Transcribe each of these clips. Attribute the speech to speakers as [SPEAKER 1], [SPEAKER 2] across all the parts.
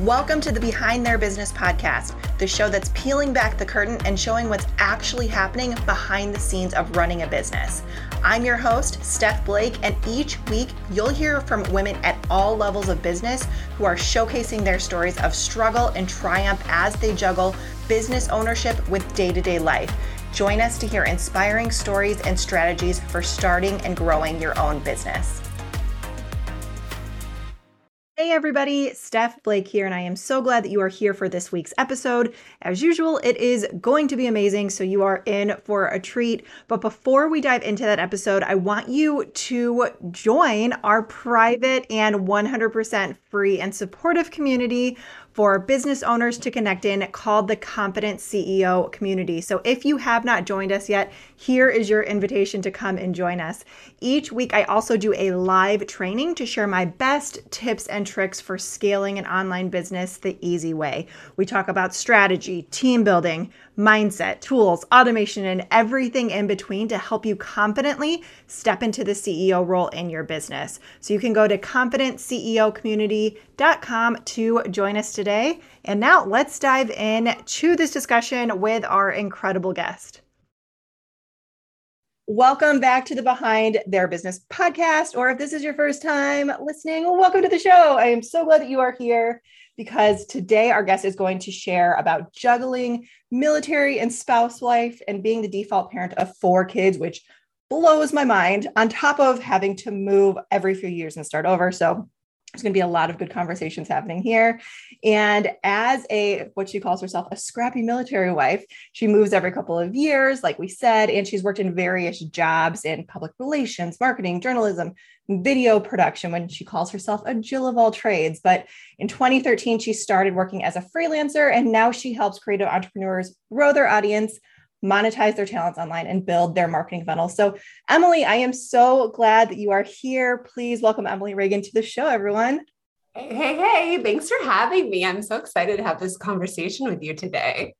[SPEAKER 1] Welcome to the Behind Their Business podcast, the show that's peeling back the curtain and showing what's actually happening behind the scenes of running a business. I'm your host, Steph Blake, and each week you'll hear from women at all levels of business who are showcasing their stories of struggle and triumph as they juggle business ownership with day to day life. Join us to hear inspiring stories and strategies for starting and growing your own business. Hey everybody, Steph Blake here, and I am so glad that you are here for this week's episode. As usual, it is going to be amazing, so you are in for a treat. But before we dive into that episode, I want you to join our private and 100% free and supportive community for business owners to connect in called the Confident CEO Community. So if you have not joined us yet, here is your invitation to come and join us. Each week, I also do a live training to share my best tips and tricks for scaling an online business the easy way. We talk about strategy, team building, mindset, tools, automation, and everything in between to help you confidently step into the CEO role in your business. So you can go to confidentceocommunity.com to join us today. And now let's dive in to this discussion with our incredible guest. Welcome back to the Behind Their Business podcast. Or if this is your first time listening, welcome to the show. I am so glad that you are here because today our guest is going to share about juggling military and spouse life and being the default parent of four kids, which blows my mind, on top of having to move every few years and start over. So there's going to be a lot of good conversations happening here. And as a what she calls herself a scrappy military wife, she moves every couple of years, like we said, and she's worked in various jobs in public relations, marketing, journalism, video production when she calls herself a Jill of all trades. But in 2013, she started working as a freelancer, and now she helps creative entrepreneurs grow their audience monetize their talents online and build their marketing funnel. So, Emily, I am so glad that you are here. Please welcome Emily Reagan to the show, everyone.
[SPEAKER 2] Hey, hey, hey, thanks for having me. I'm so excited to have this conversation with you today.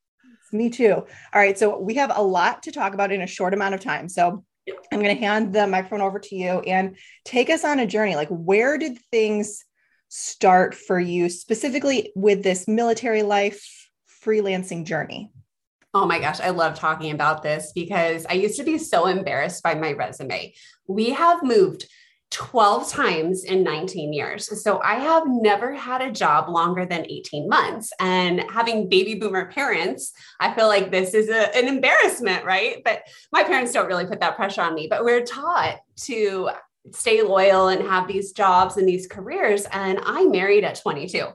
[SPEAKER 1] Me too. All right. So, we have a lot to talk about in a short amount of time. So, I'm going to hand the microphone over to you and take us on a journey. Like, where did things start for you, specifically with this military life freelancing journey?
[SPEAKER 2] Oh my gosh, I love talking about this because I used to be so embarrassed by my resume. We have moved 12 times in 19 years. So I have never had a job longer than 18 months. And having baby boomer parents, I feel like this is a, an embarrassment, right? But my parents don't really put that pressure on me, but we're taught to stay loyal and have these jobs and these careers. And I married at 22.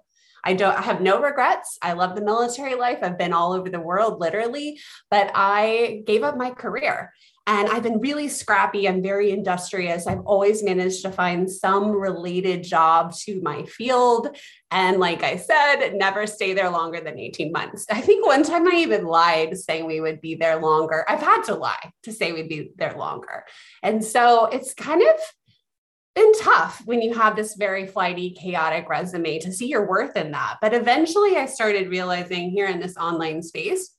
[SPEAKER 2] I don't I have no regrets. I love the military life. I've been all over the world literally, but I gave up my career. And I've been really scrappy. I'm very industrious. I've always managed to find some related job to my field. And like I said, never stay there longer than 18 months. I think one time I even lied saying we would be there longer. I've had to lie to say we'd be there longer. And so it's kind of been tough when you have this very flighty, chaotic resume to see your worth in that. But eventually I started realizing here in this online space,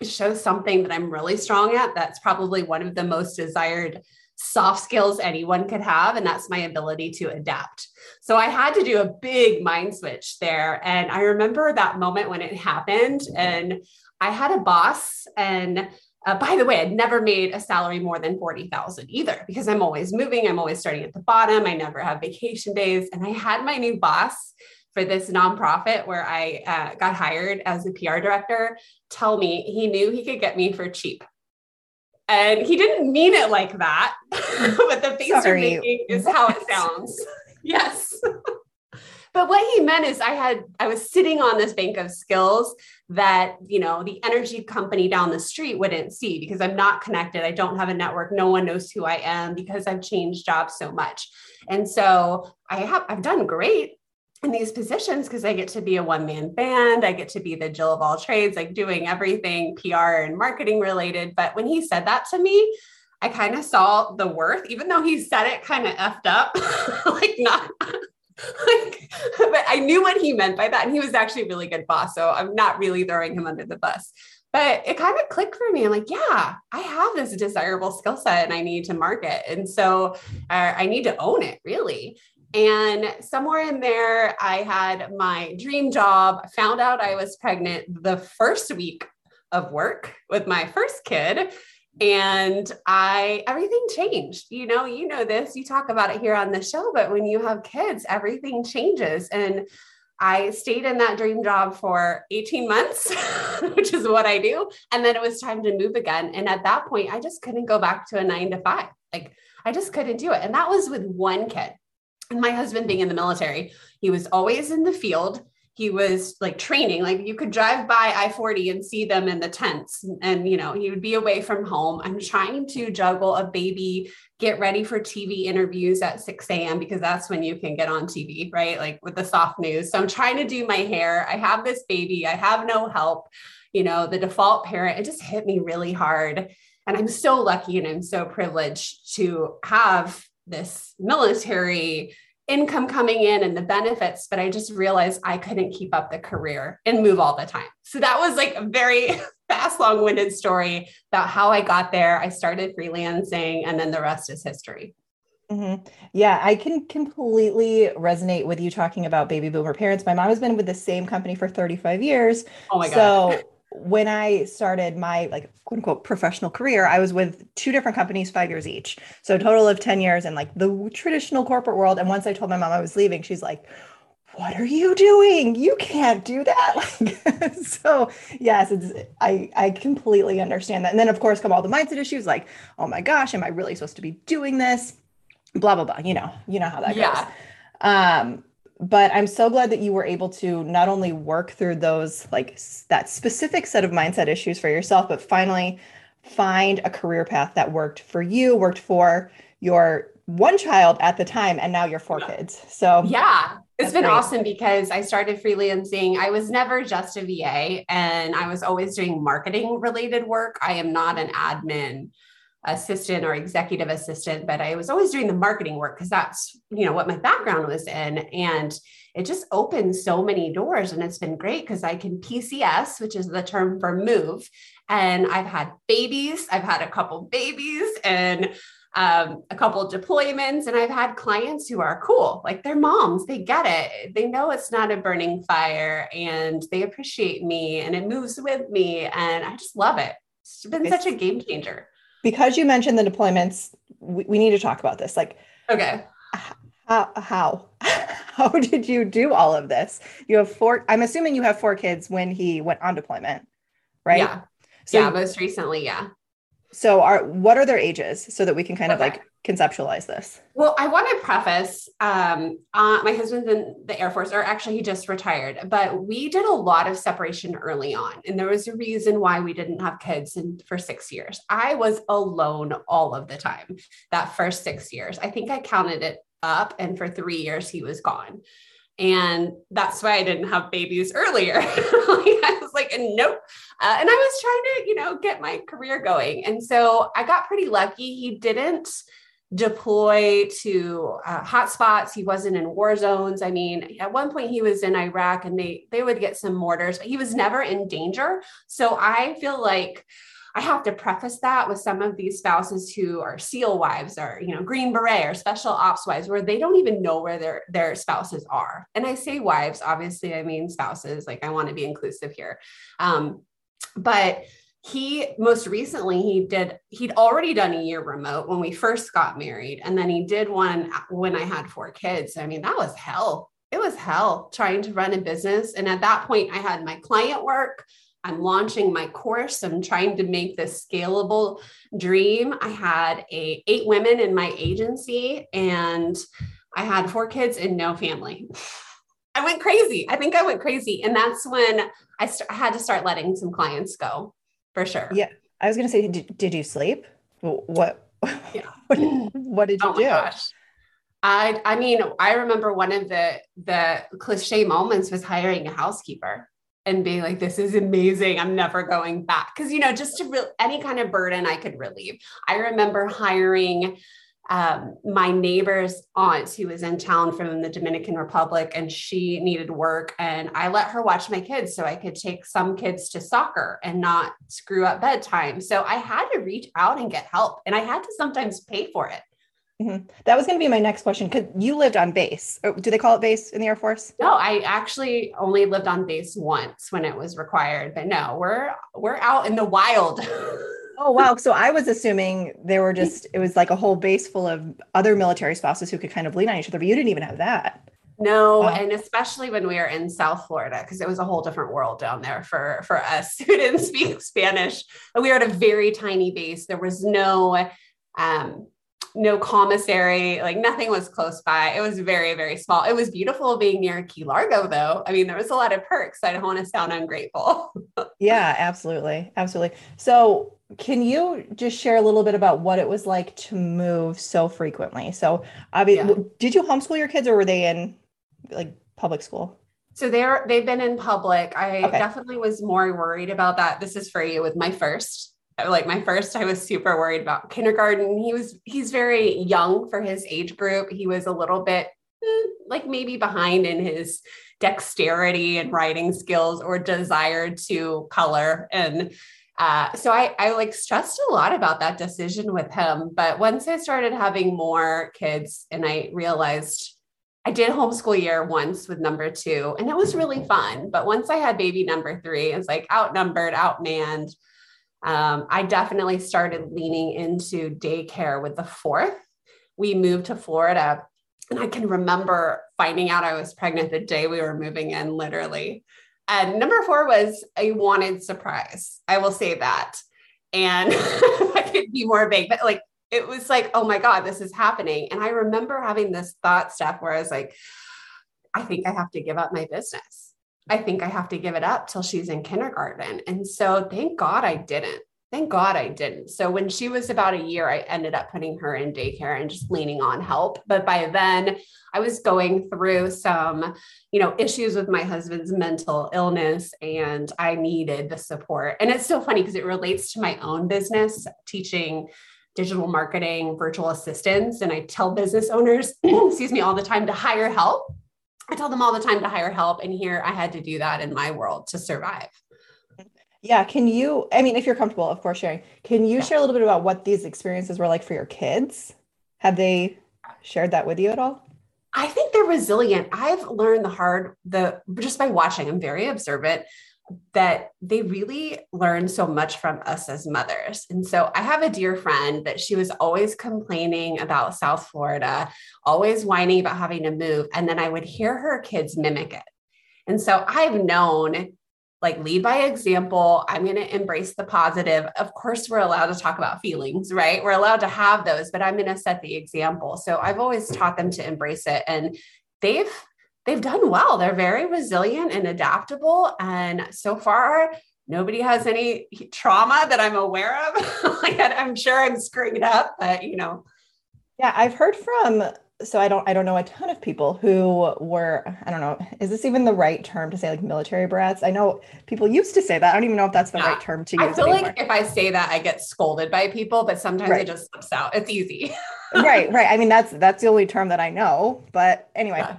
[SPEAKER 2] it shows something that I'm really strong at. That's probably one of the most desired soft skills anyone could have, and that's my ability to adapt. So I had to do a big mind switch there. And I remember that moment when it happened, and I had a boss and uh, by the way, I'd never made a salary more than 40,000 either because I'm always moving. I'm always starting at the bottom. I never have vacation days. And I had my new boss for this nonprofit where I uh, got hired as a PR director tell me he knew he could get me for cheap. And he didn't mean it like that, but the face you're making is how it sounds. yes. But what he meant is I had I was sitting on this bank of skills that, you know, the energy company down the street wouldn't see because I'm not connected. I don't have a network. No one knows who I am because I've changed jobs so much. And so I have I've done great in these positions because I get to be a one man band. I get to be the Jill of all trades, like doing everything PR and marketing related. But when he said that to me, I kind of saw the worth, even though he said it kind of effed up, like not like, but I knew what he meant by that. And he was actually a really good boss. So I'm not really throwing him under the bus. But it kind of clicked for me. I'm like, yeah, I have this desirable skill set and I need to market. And so uh, I need to own it really. And somewhere in there, I had my dream job, found out I was pregnant the first week of work with my first kid. And I, everything changed. You know, you know this, you talk about it here on the show, but when you have kids, everything changes. And I stayed in that dream job for 18 months, which is what I do. And then it was time to move again. And at that point, I just couldn't go back to a nine to five. Like I just couldn't do it. And that was with one kid. And my husband being in the military, he was always in the field. He was like training, like you could drive by I 40 and see them in the tents. And, you know, he would be away from home. I'm trying to juggle a baby, get ready for TV interviews at 6 a.m. because that's when you can get on TV, right? Like with the soft news. So I'm trying to do my hair. I have this baby, I have no help. You know, the default parent, it just hit me really hard. And I'm so lucky and I'm so privileged to have this military income coming in and the benefits, but I just realized I couldn't keep up the career and move all the time. So that was like a very fast, long winded story about how I got there. I started freelancing, and then the rest is history.
[SPEAKER 1] Mm-hmm. Yeah, I can completely resonate with you talking about baby boomer parents. My mom has been with the same company for 35 years.
[SPEAKER 2] Oh my God.
[SPEAKER 1] So when I started my like quote unquote professional career, I was with two different companies, five years each. So total of 10 years in like the traditional corporate world. And once I told my mom I was leaving, she's like, what are you doing? You can't do that. so yes, it's I I completely understand that. And then of course come all the mindset issues like, oh my gosh, am I really supposed to be doing this? Blah blah blah. You know, you know how that yeah. goes. Um, but I'm so glad that you were able to not only work through those, like that specific set of mindset issues for yourself, but finally find a career path that worked for you, worked for your one child at the time, and now your four kids. So,
[SPEAKER 2] yeah, it's been great. awesome because I started freelancing. I was never just a VA and I was always doing marketing related work. I am not an admin assistant or executive assistant, but I was always doing the marketing work because that's, you know, what my background was in. And it just opened so many doors. And it's been great because I can PCS, which is the term for move. And I've had babies, I've had a couple babies and um, a couple deployments, and I've had clients who are cool, like they're moms, they get it, they know it's not a burning fire, and they appreciate me, and it moves with me, and I just love it. It's been it's, such a game changer
[SPEAKER 1] because you mentioned the deployments, we, we need to talk about this. Like,
[SPEAKER 2] okay,
[SPEAKER 1] how how how did you do all of this? You have four. I'm assuming you have four kids when he went on deployment, right?
[SPEAKER 2] Yeah. So yeah, most recently, yeah.
[SPEAKER 1] So are what are their ages so that we can kind okay. of like conceptualize this?
[SPEAKER 2] Well, I want to preface um, uh, my husband's in the Air Force, or actually, he just retired, but we did a lot of separation early on. And there was a reason why we didn't have kids in, for six years. I was alone all of the time that first six years. I think I counted it up, and for three years, he was gone. And that's why I didn't have babies earlier. I was like, nope. Uh, and I was trying to, you know, get my career going. And so I got pretty lucky. He didn't deploy to uh, hotspots. He wasn't in war zones. I mean, at one point he was in Iraq and they they would get some mortars, but he was never in danger. So I feel like I have to preface that with some of these spouses who are SEAL wives or, you know, Green Beret or special ops wives where they don't even know where their, their spouses are. And I say wives, obviously, I mean spouses, like I want to be inclusive here. Um, but he most recently he did he'd already done a year remote when we first got married and then he did one when i had four kids. I mean that was hell. It was hell trying to run a business. And at that point i had my client work. I'm launching my course. I'm trying to make this scalable dream. I had a eight women in my agency and i had four kids and no family. I went crazy. I think i went crazy. And that's when I, st- I had to start letting some clients go for sure.
[SPEAKER 1] Yeah. I was going to say, did, did you sleep? What, yeah. what, what did you oh do? Gosh.
[SPEAKER 2] I, I mean, I remember one of the, the cliche moments was hiring a housekeeper and being like, this is amazing. I'm never going back. Cause you know, just to re- any kind of burden I could relieve. I remember hiring um, my neighbor's aunt who was in town from the Dominican Republic and she needed work. And I let her watch my kids so I could take some kids to soccer and not screw up bedtime. So I had to reach out and get help and I had to sometimes pay for it.
[SPEAKER 1] Mm-hmm. That was going to be my next question because you lived on base. Oh, do they call it base in the Air Force?
[SPEAKER 2] No, I actually only lived on base once when it was required. But no, we're we're out in the wild.
[SPEAKER 1] oh wow! So I was assuming there were just it was like a whole base full of other military spouses who could kind of lean on each other, but you didn't even have that.
[SPEAKER 2] No, and especially when we were in South Florida, because it was a whole different world down there for for us who didn't speak Spanish. We were at a very tiny base. There was no um, no commissary, like nothing was close by. It was very, very small. It was beautiful being near Key Largo, though. I mean, there was a lot of perks. I don't want to sound ungrateful.
[SPEAKER 1] yeah, absolutely. Absolutely. So, can you just share a little bit about what it was like to move so frequently? So, I mean, yeah. did you homeschool your kids or were they in like public school?
[SPEAKER 2] So they're they've been in public. I okay. definitely was more worried about that. This is for you with my first like my first i was super worried about kindergarten. He was he's very young for his age group. He was a little bit eh, like maybe behind in his dexterity and writing skills or desire to color. And uh, so I, I like stressed a lot about that decision with him. But once i started having more kids and i realized I did homeschool year once with number two, and it was really fun. But once I had baby number three, it's like outnumbered, outmanned um, I definitely started leaning into daycare with the fourth. We moved to Florida, and I can remember finding out I was pregnant the day we were moving in, literally. And number four was a wanted surprise. I will say that. And I could be more vague, but like it was like, oh my God, this is happening. And I remember having this thought stuff where I was like, I think I have to give up my business. I think I have to give it up till she's in kindergarten. And so thank God I didn't. Thank God I didn't. So when she was about a year, I ended up putting her in daycare and just leaning on help. But by then, I was going through some, you know, issues with my husband's mental illness and I needed the support. And it's so funny because it relates to my own business, teaching digital marketing, virtual assistants, and I tell business owners, excuse me, all the time to hire help I tell them all the time to hire help. And here I had to do that in my world to survive.
[SPEAKER 1] Yeah. Can you, I mean, if you're comfortable, of course, sharing, can you yeah. share a little bit about what these experiences were like for your kids? Have they shared that with you at all?
[SPEAKER 2] I think they're resilient. I've learned the hard, the just by watching, I'm very observant that they really learn so much from us as mothers. And so I have a dear friend that she was always complaining about South Florida, always whining about having to move. And then I would hear her kids mimic it. And so I've known like lead by example. I'm going to embrace the positive. Of course, we're allowed to talk about feelings, right? We're allowed to have those, but I'm going to set the example. So I've always taught them to embrace it. And they've they've done well. They're very resilient and adaptable. And so far, nobody has any trauma that I'm aware of. like I'm sure I'm screwing it up, but you know.
[SPEAKER 1] Yeah, I've heard from so I don't I don't know a ton of people who were I don't know is this even the right term to say like military brats? I know people used to say that. I don't even know if that's the yeah. right term to use.
[SPEAKER 2] I feel anymore. like if I say that I get scolded by people, but sometimes right. it just slips out. It's easy.
[SPEAKER 1] right, right. I mean that's that's the only term that I know. But anyway, yeah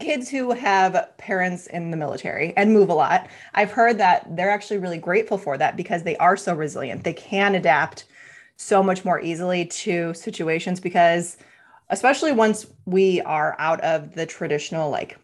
[SPEAKER 1] kids who have parents in the military and move a lot, I've heard that they're actually really grateful for that because they are so resilient. They can adapt so much more easily to situations because especially once we are out of the traditional like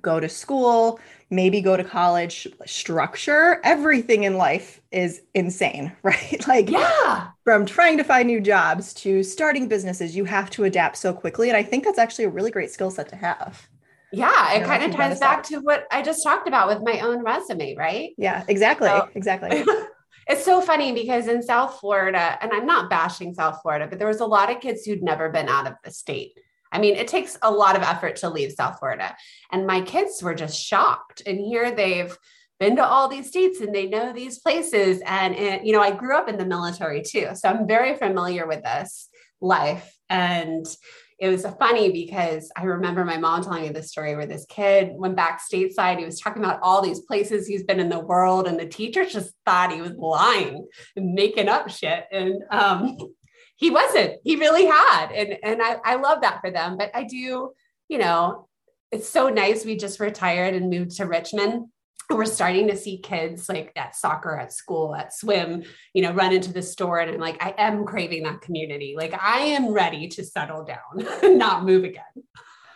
[SPEAKER 1] go to school, maybe go to college structure. Everything in life is insane, right? like,
[SPEAKER 2] yeah,
[SPEAKER 1] from trying to find new jobs to starting businesses, you have to adapt so quickly. And I think that's actually a really great skill set to have.
[SPEAKER 2] Yeah, it kind of ties back to what I just talked about with my own resume, right?
[SPEAKER 1] Yeah, exactly. So, exactly.
[SPEAKER 2] it's so funny because in South Florida, and I'm not bashing South Florida, but there was a lot of kids who'd never been out of the state. I mean, it takes a lot of effort to leave South Florida. And my kids were just shocked. And here they've been to all these states and they know these places. And, you know, I grew up in the military too. So I'm very familiar with this life. And it was funny because I remember my mom telling me this story where this kid went back stateside. He was talking about all these places he's been in the world, and the teacher just thought he was lying and making up shit. And um, he wasn't. He really had. And and I, I love that for them. But I do, you know, it's so nice. We just retired and moved to Richmond. we're starting to see kids like at soccer, at school, at swim, you know, run into the store. And I'm like, I am craving that community. Like I am ready to settle down not move again.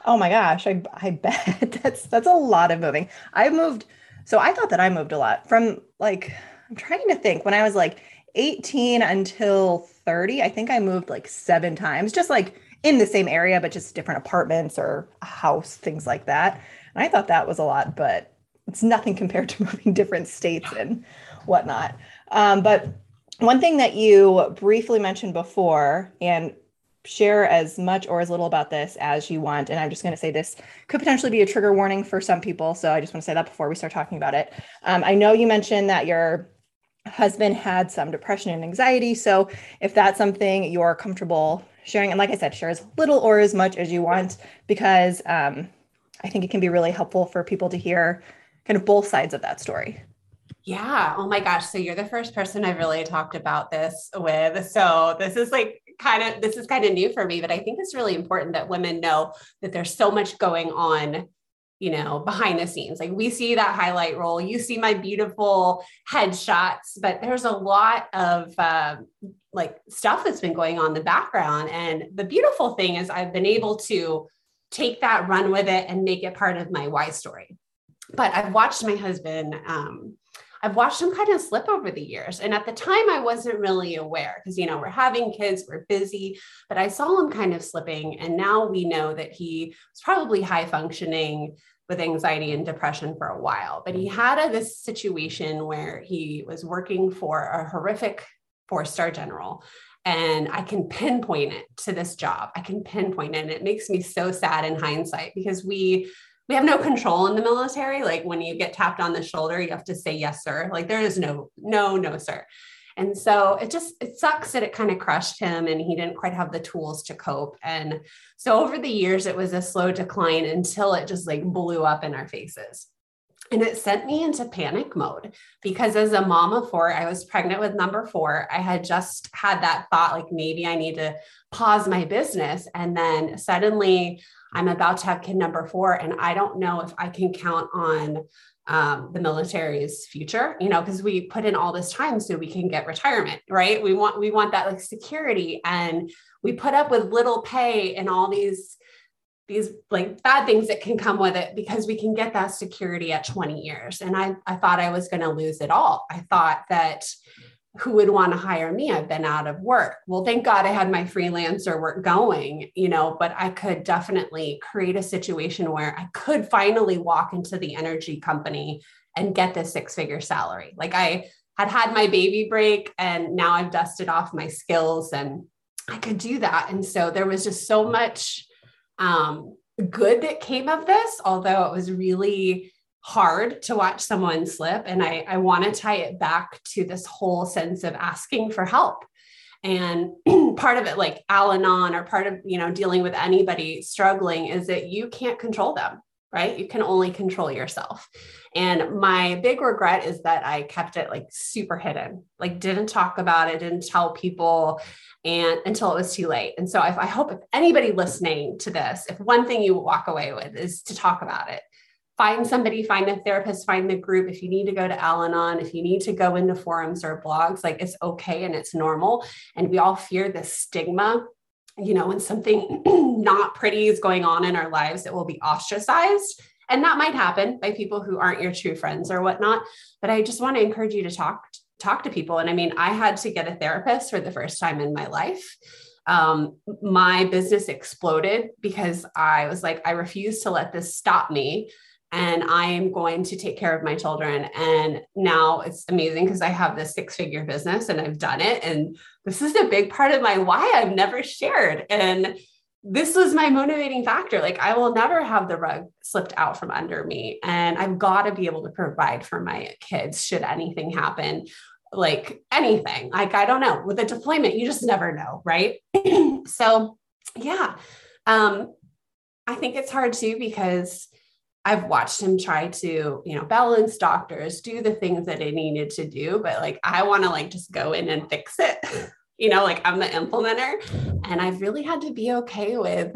[SPEAKER 1] Oh my gosh, I, I bet that's that's a lot of moving. I've moved, so I thought that I moved a lot from like I'm trying to think when I was like 18 until 30. I think I moved like seven times, just like in the same area, but just different apartments or a house, things like that. And I thought that was a lot, but it's nothing compared to moving different states and whatnot. Um, but one thing that you briefly mentioned before, and share as much or as little about this as you want. And I'm just going to say this could potentially be a trigger warning for some people. So I just want to say that before we start talking about it. Um, I know you mentioned that your husband had some depression and anxiety. So if that's something you're comfortable sharing, and like I said, share as little or as much as you want, because um, I think it can be really helpful for people to hear kind of both sides of that story.
[SPEAKER 2] Yeah. Oh my gosh. So you're the first person I've really talked about this with. So this is like kind of, this is kind of new for me, but I think it's really important that women know that there's so much going on, you know, behind the scenes. Like we see that highlight roll, you see my beautiful headshots, but there's a lot of uh, like stuff that's been going on in the background. And the beautiful thing is I've been able to take that, run with it, and make it part of my why story but I've watched my husband, um, I've watched him kind of slip over the years. And at the time, I wasn't really aware because, you know, we're having kids, we're busy, but I saw him kind of slipping. And now we know that he was probably high functioning with anxiety and depression for a while. But he had a, this situation where he was working for a horrific four star general. And I can pinpoint it to this job. I can pinpoint it. And it makes me so sad in hindsight because we we have no control in the military. Like when you get tapped on the shoulder, you have to say yes, sir. Like there is no, no, no, sir. And so it just it sucks that it kind of crushed him and he didn't quite have the tools to cope. And so over the years, it was a slow decline until it just like blew up in our faces. And it sent me into panic mode because as a mom of four, I was pregnant with number four. I had just had that thought like maybe I need to pause my business. And then suddenly I'm about to have kid number four, and I don't know if I can count on um, the military's future, you know, because we put in all this time so we can get retirement, right? We want we want that like security, and we put up with little pay and all these these like bad things that can come with it because we can get that security at 20 years. And I I thought I was going to lose it all. I thought that who would want to hire me? I've been out of work. Well, thank God I had my freelancer work going, you know, but I could definitely create a situation where I could finally walk into the energy company and get this six figure salary. Like I had had my baby break and now I've dusted off my skills and I could do that. And so there was just so much um, good that came of this, although it was really hard to watch someone slip. And I, I want to tie it back to this whole sense of asking for help. And part of it, like Al Anon, or part of, you know, dealing with anybody struggling is that you can't control them, right? You can only control yourself. And my big regret is that I kept it like super hidden, like didn't talk about it, didn't tell people and until it was too late. And so if, I hope if anybody listening to this, if one thing you walk away with is to talk about it, find somebody, find a therapist, find the group. If you need to go to Al Anon, if you need to go into forums or blogs, like it's okay and it's normal. And we all fear the stigma. You know, when something not pretty is going on in our lives, it will be ostracized. And that might happen by people who aren't your true friends or whatnot. But I just want to encourage you to talk talk to people. And I mean, I had to get a therapist for the first time in my life. Um, my business exploded because I was like, I refuse to let this stop me and I am going to take care of my children. And now it's amazing because I have this six figure business and I've done it. And this is a big part of my why I've never shared. And this was my motivating factor. Like, I will never have the rug slipped out from under me. And I've got to be able to provide for my kids should anything happen. Like anything, like I don't know, with a deployment, you just never know, right? so, yeah, um, I think it's hard too because I've watched him try to, you know, balance doctors, do the things that he needed to do, but like I want to like just go in and fix it. you know, like I'm the implementer. And I've really had to be okay with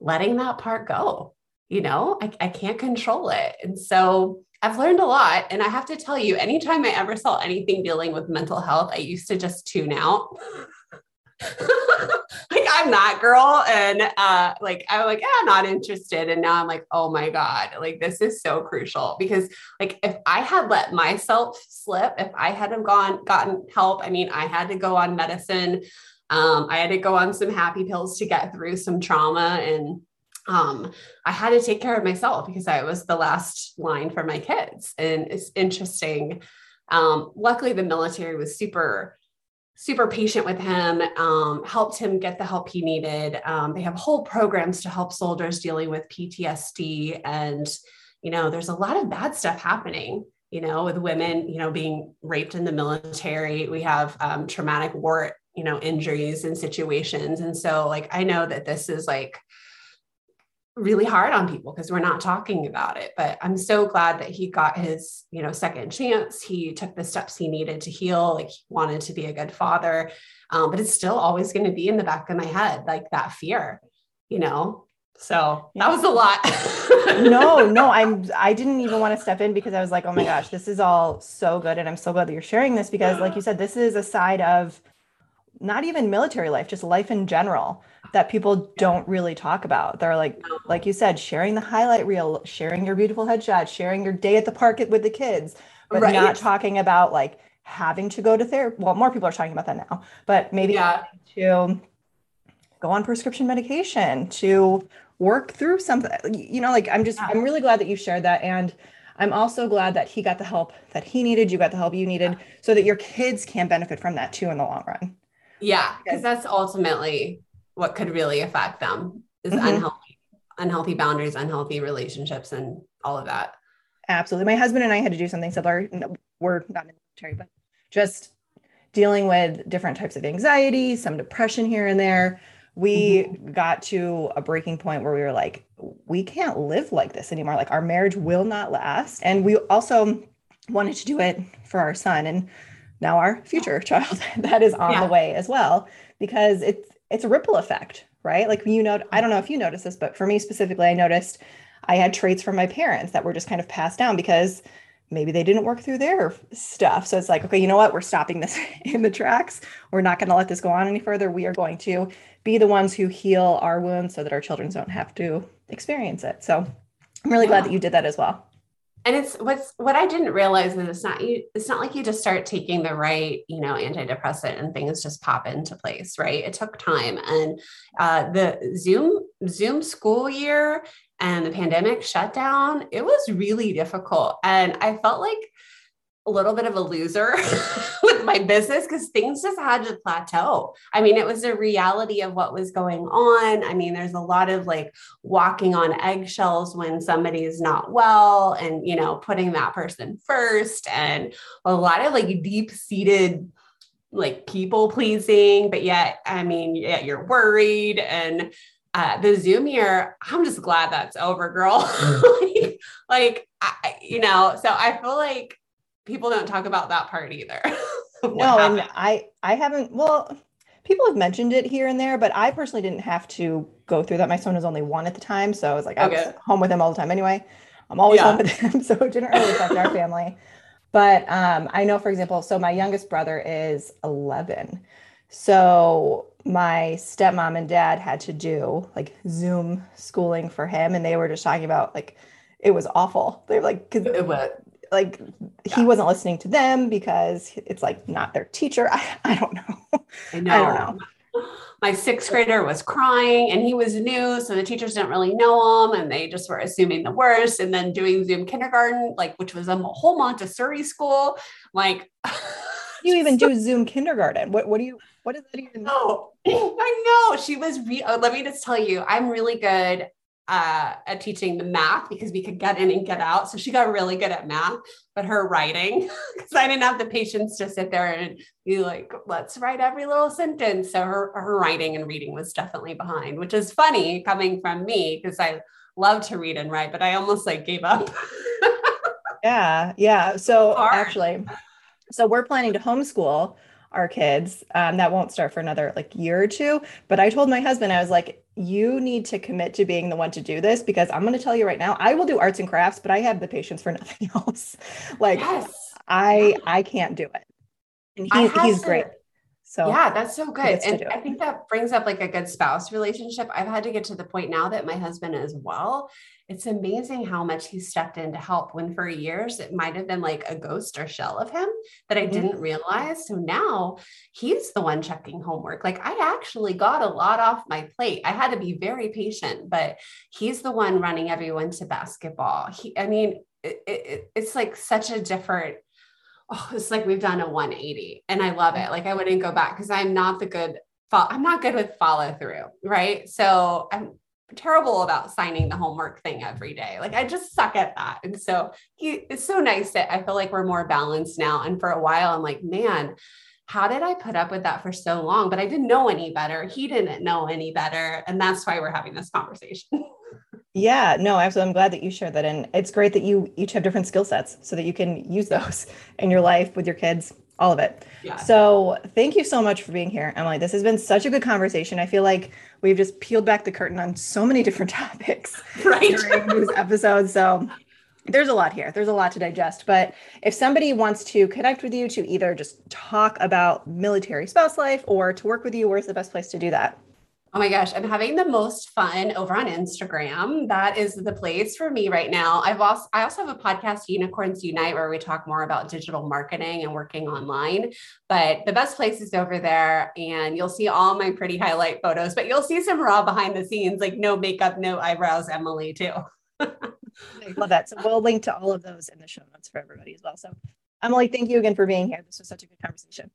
[SPEAKER 2] letting that part go. You know, I, I can't control it. And so I've learned a lot. And I have to tell you, anytime I ever saw anything dealing with mental health, I used to just tune out. like I'm that girl. And uh like I'm like, yeah, not interested. And now I'm like, oh my God, like this is so crucial because like if I had let myself slip, if I hadn't gone gotten help, I mean, I had to go on medicine. Um, I had to go on some happy pills to get through some trauma and um, I had to take care of myself because I was the last line for my kids. And it's interesting. Um, luckily, the military was super super patient with him, um, helped him get the help he needed. Um, they have whole programs to help soldiers dealing with PTSD. And, you know, there's a lot of bad stuff happening, you know, with women, you know, being raped in the military. We have um, traumatic war, you know, injuries and situations. And so, like, I know that this is like, really hard on people because we're not talking about it but i'm so glad that he got his you know second chance. He took the steps he needed to heal like he wanted to be a good father um, but it's still always going to be in the back of my head like that fear you know? So that was a lot.
[SPEAKER 1] No no i'm i didn't even want to step in because i was like oh my gosh this is all so good and i'm so glad that you're sharing this because like you said this is a side of not even military life just life in general that people don't really talk about. They're like, like you said, sharing the highlight reel, sharing your beautiful headshot, sharing your day at the park with the kids, but right. not talking about like having to go to therapy. Well, more people are talking about that now, but maybe yeah. to go on prescription medication, to work through something. You know, like I'm just, yeah. I'm really glad that you shared that. And I'm also glad that he got the help that he needed, you got the help you needed, so that your kids can benefit from that too in the long run.
[SPEAKER 2] Yeah, because that's ultimately what could really affect them is mm-hmm. unhealthy unhealthy boundaries unhealthy relationships and all of that
[SPEAKER 1] absolutely my husband and i had to do something similar we're not in the military but just dealing with different types of anxiety some depression here and there we mm-hmm. got to a breaking point where we were like we can't live like this anymore like our marriage will not last and we also wanted to do it for our son and now our future child that is on yeah. the way as well because it's it's a ripple effect, right? Like you know, I don't know if you noticed this, but for me specifically, I noticed I had traits from my parents that were just kind of passed down because maybe they didn't work through their stuff. So it's like, okay, you know what? We're stopping this in the tracks. We're not going to let this go on any further. We are going to be the ones who heal our wounds so that our children don't have to experience it. So I'm really yeah. glad that you did that as well
[SPEAKER 2] and it's what's what I didn't realize is it's not you it's not like you just start taking the right you know antidepressant and things just pop into place right? It took time. And uh, the zoom zoom school year and the pandemic shutdown it was really difficult. And I felt like a little bit of a loser with my business because things just had to plateau. I mean, it was a reality of what was going on. I mean, there's a lot of like walking on eggshells when somebody is not well and, you know, putting that person first and a lot of like deep seated like people pleasing, but yet, I mean, yet you're worried and uh, the Zoom year, I'm just glad that's over, girl. like, like I, you know, so I feel like people don't talk about that part either.
[SPEAKER 1] no, happened? and I I haven't well people have mentioned it here and there, but I personally didn't have to go through that. My son was only one at the time. So I was like, I okay. was home with him all the time anyway. I'm always yeah. home with him. So it didn't really affect our family. But um, I know, for example, so my youngest brother is 11. So my stepmom and dad had to do like Zoom schooling for him. And they were just talking about like, it was awful. They were like, cause it was, like yeah. he wasn't listening to them because it's like not their teacher. I, I don't know.
[SPEAKER 2] I know. I don't know. My sixth grader was crying and he was new. So the teachers didn't really know him and they just were assuming the worst and then doing Zoom kindergarten, like, which was a whole Montessori school. Like,
[SPEAKER 1] you even do Zoom kindergarten. What, what do you, what does that even
[SPEAKER 2] mean? Oh, I know. She was, re- oh, let me just tell you, I'm really good uh, at teaching the math because we could get in and get out. So she got really good at math, but her writing, because I didn't have the patience to sit there and be like, let's write every little sentence. So her, her writing and reading was definitely behind, which is funny coming from me because I love to read and write, but I almost like gave up.
[SPEAKER 1] yeah. Yeah. So actually, so we're planning to homeschool our kids. Um, that won't start for another like year or two. But I told my husband, I was like, you need to commit to being the one to do this because I'm going to tell you right now, I will do arts and crafts, but I have the patience for nothing else. like yes. I, I can't do it. And he's, he's to, great. So
[SPEAKER 2] yeah, that's so good. And I think that brings up like a good spouse relationship. I've had to get to the point now that my husband as well. It's amazing how much he stepped in to help when for years it might have been like a ghost or shell of him that I mm-hmm. didn't realize. So now he's the one checking homework. Like I actually got a lot off my plate. I had to be very patient, but he's the one running everyone to basketball. He, I mean, it, it, it's like such a different oh, it's like we've done a 180 and I love it. Like I wouldn't go back because I'm not the good, I'm not good with follow through. Right. So I'm terrible about signing the homework thing every day. Like I just suck at that. And so he, it's so nice that I feel like we're more balanced now. And for a while, I'm like, man, how did I put up with that for so long? But I didn't know any better. He didn't know any better. And that's why we're having this conversation.
[SPEAKER 1] Yeah, no, absolutely. I'm glad that you shared that. And it's great that you each have different skill sets so that you can use those in your life with your kids, all of it. Yeah. So thank you so much for being here, Emily. This has been such a good conversation. I feel like we've just peeled back the curtain on so many different topics right. during these episodes. So there's a lot here. There's a lot to digest. But if somebody wants to connect with you to either just talk about military spouse life or to work with you, where's the best place to do that?
[SPEAKER 2] Oh my gosh, I'm having the most fun over on Instagram. That is the place for me right now. I've also I also have a podcast, Unicorns Unite, where we talk more about digital marketing and working online. But the best place is over there, and you'll see all my pretty highlight photos. But you'll see some raw behind the scenes, like no makeup, no eyebrows, Emily too.
[SPEAKER 1] I love that. So we'll link to all of those in the show notes for everybody as well. So Emily, thank you again for being here. This was such a good conversation.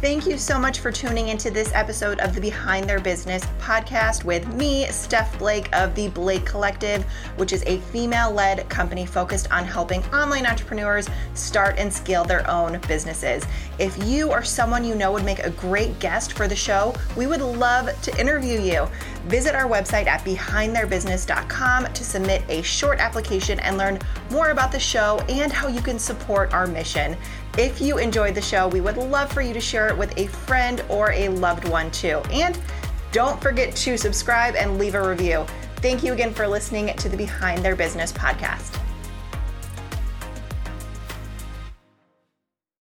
[SPEAKER 1] Thank you so much for tuning into this episode of the Behind Their Business podcast with me, Steph Blake of the Blake Collective, which is a female led company focused on helping online entrepreneurs start and scale their own businesses. If you or someone you know would make a great guest for the show, we would love to interview you. Visit our website at behindtheirbusiness.com to submit a short application and learn more about the show and how you can support our mission. If you enjoyed the show, we would love for you to share it with a friend or a loved one too. And don't forget to subscribe and leave a review. Thank you again for listening to the Behind Their Business podcast.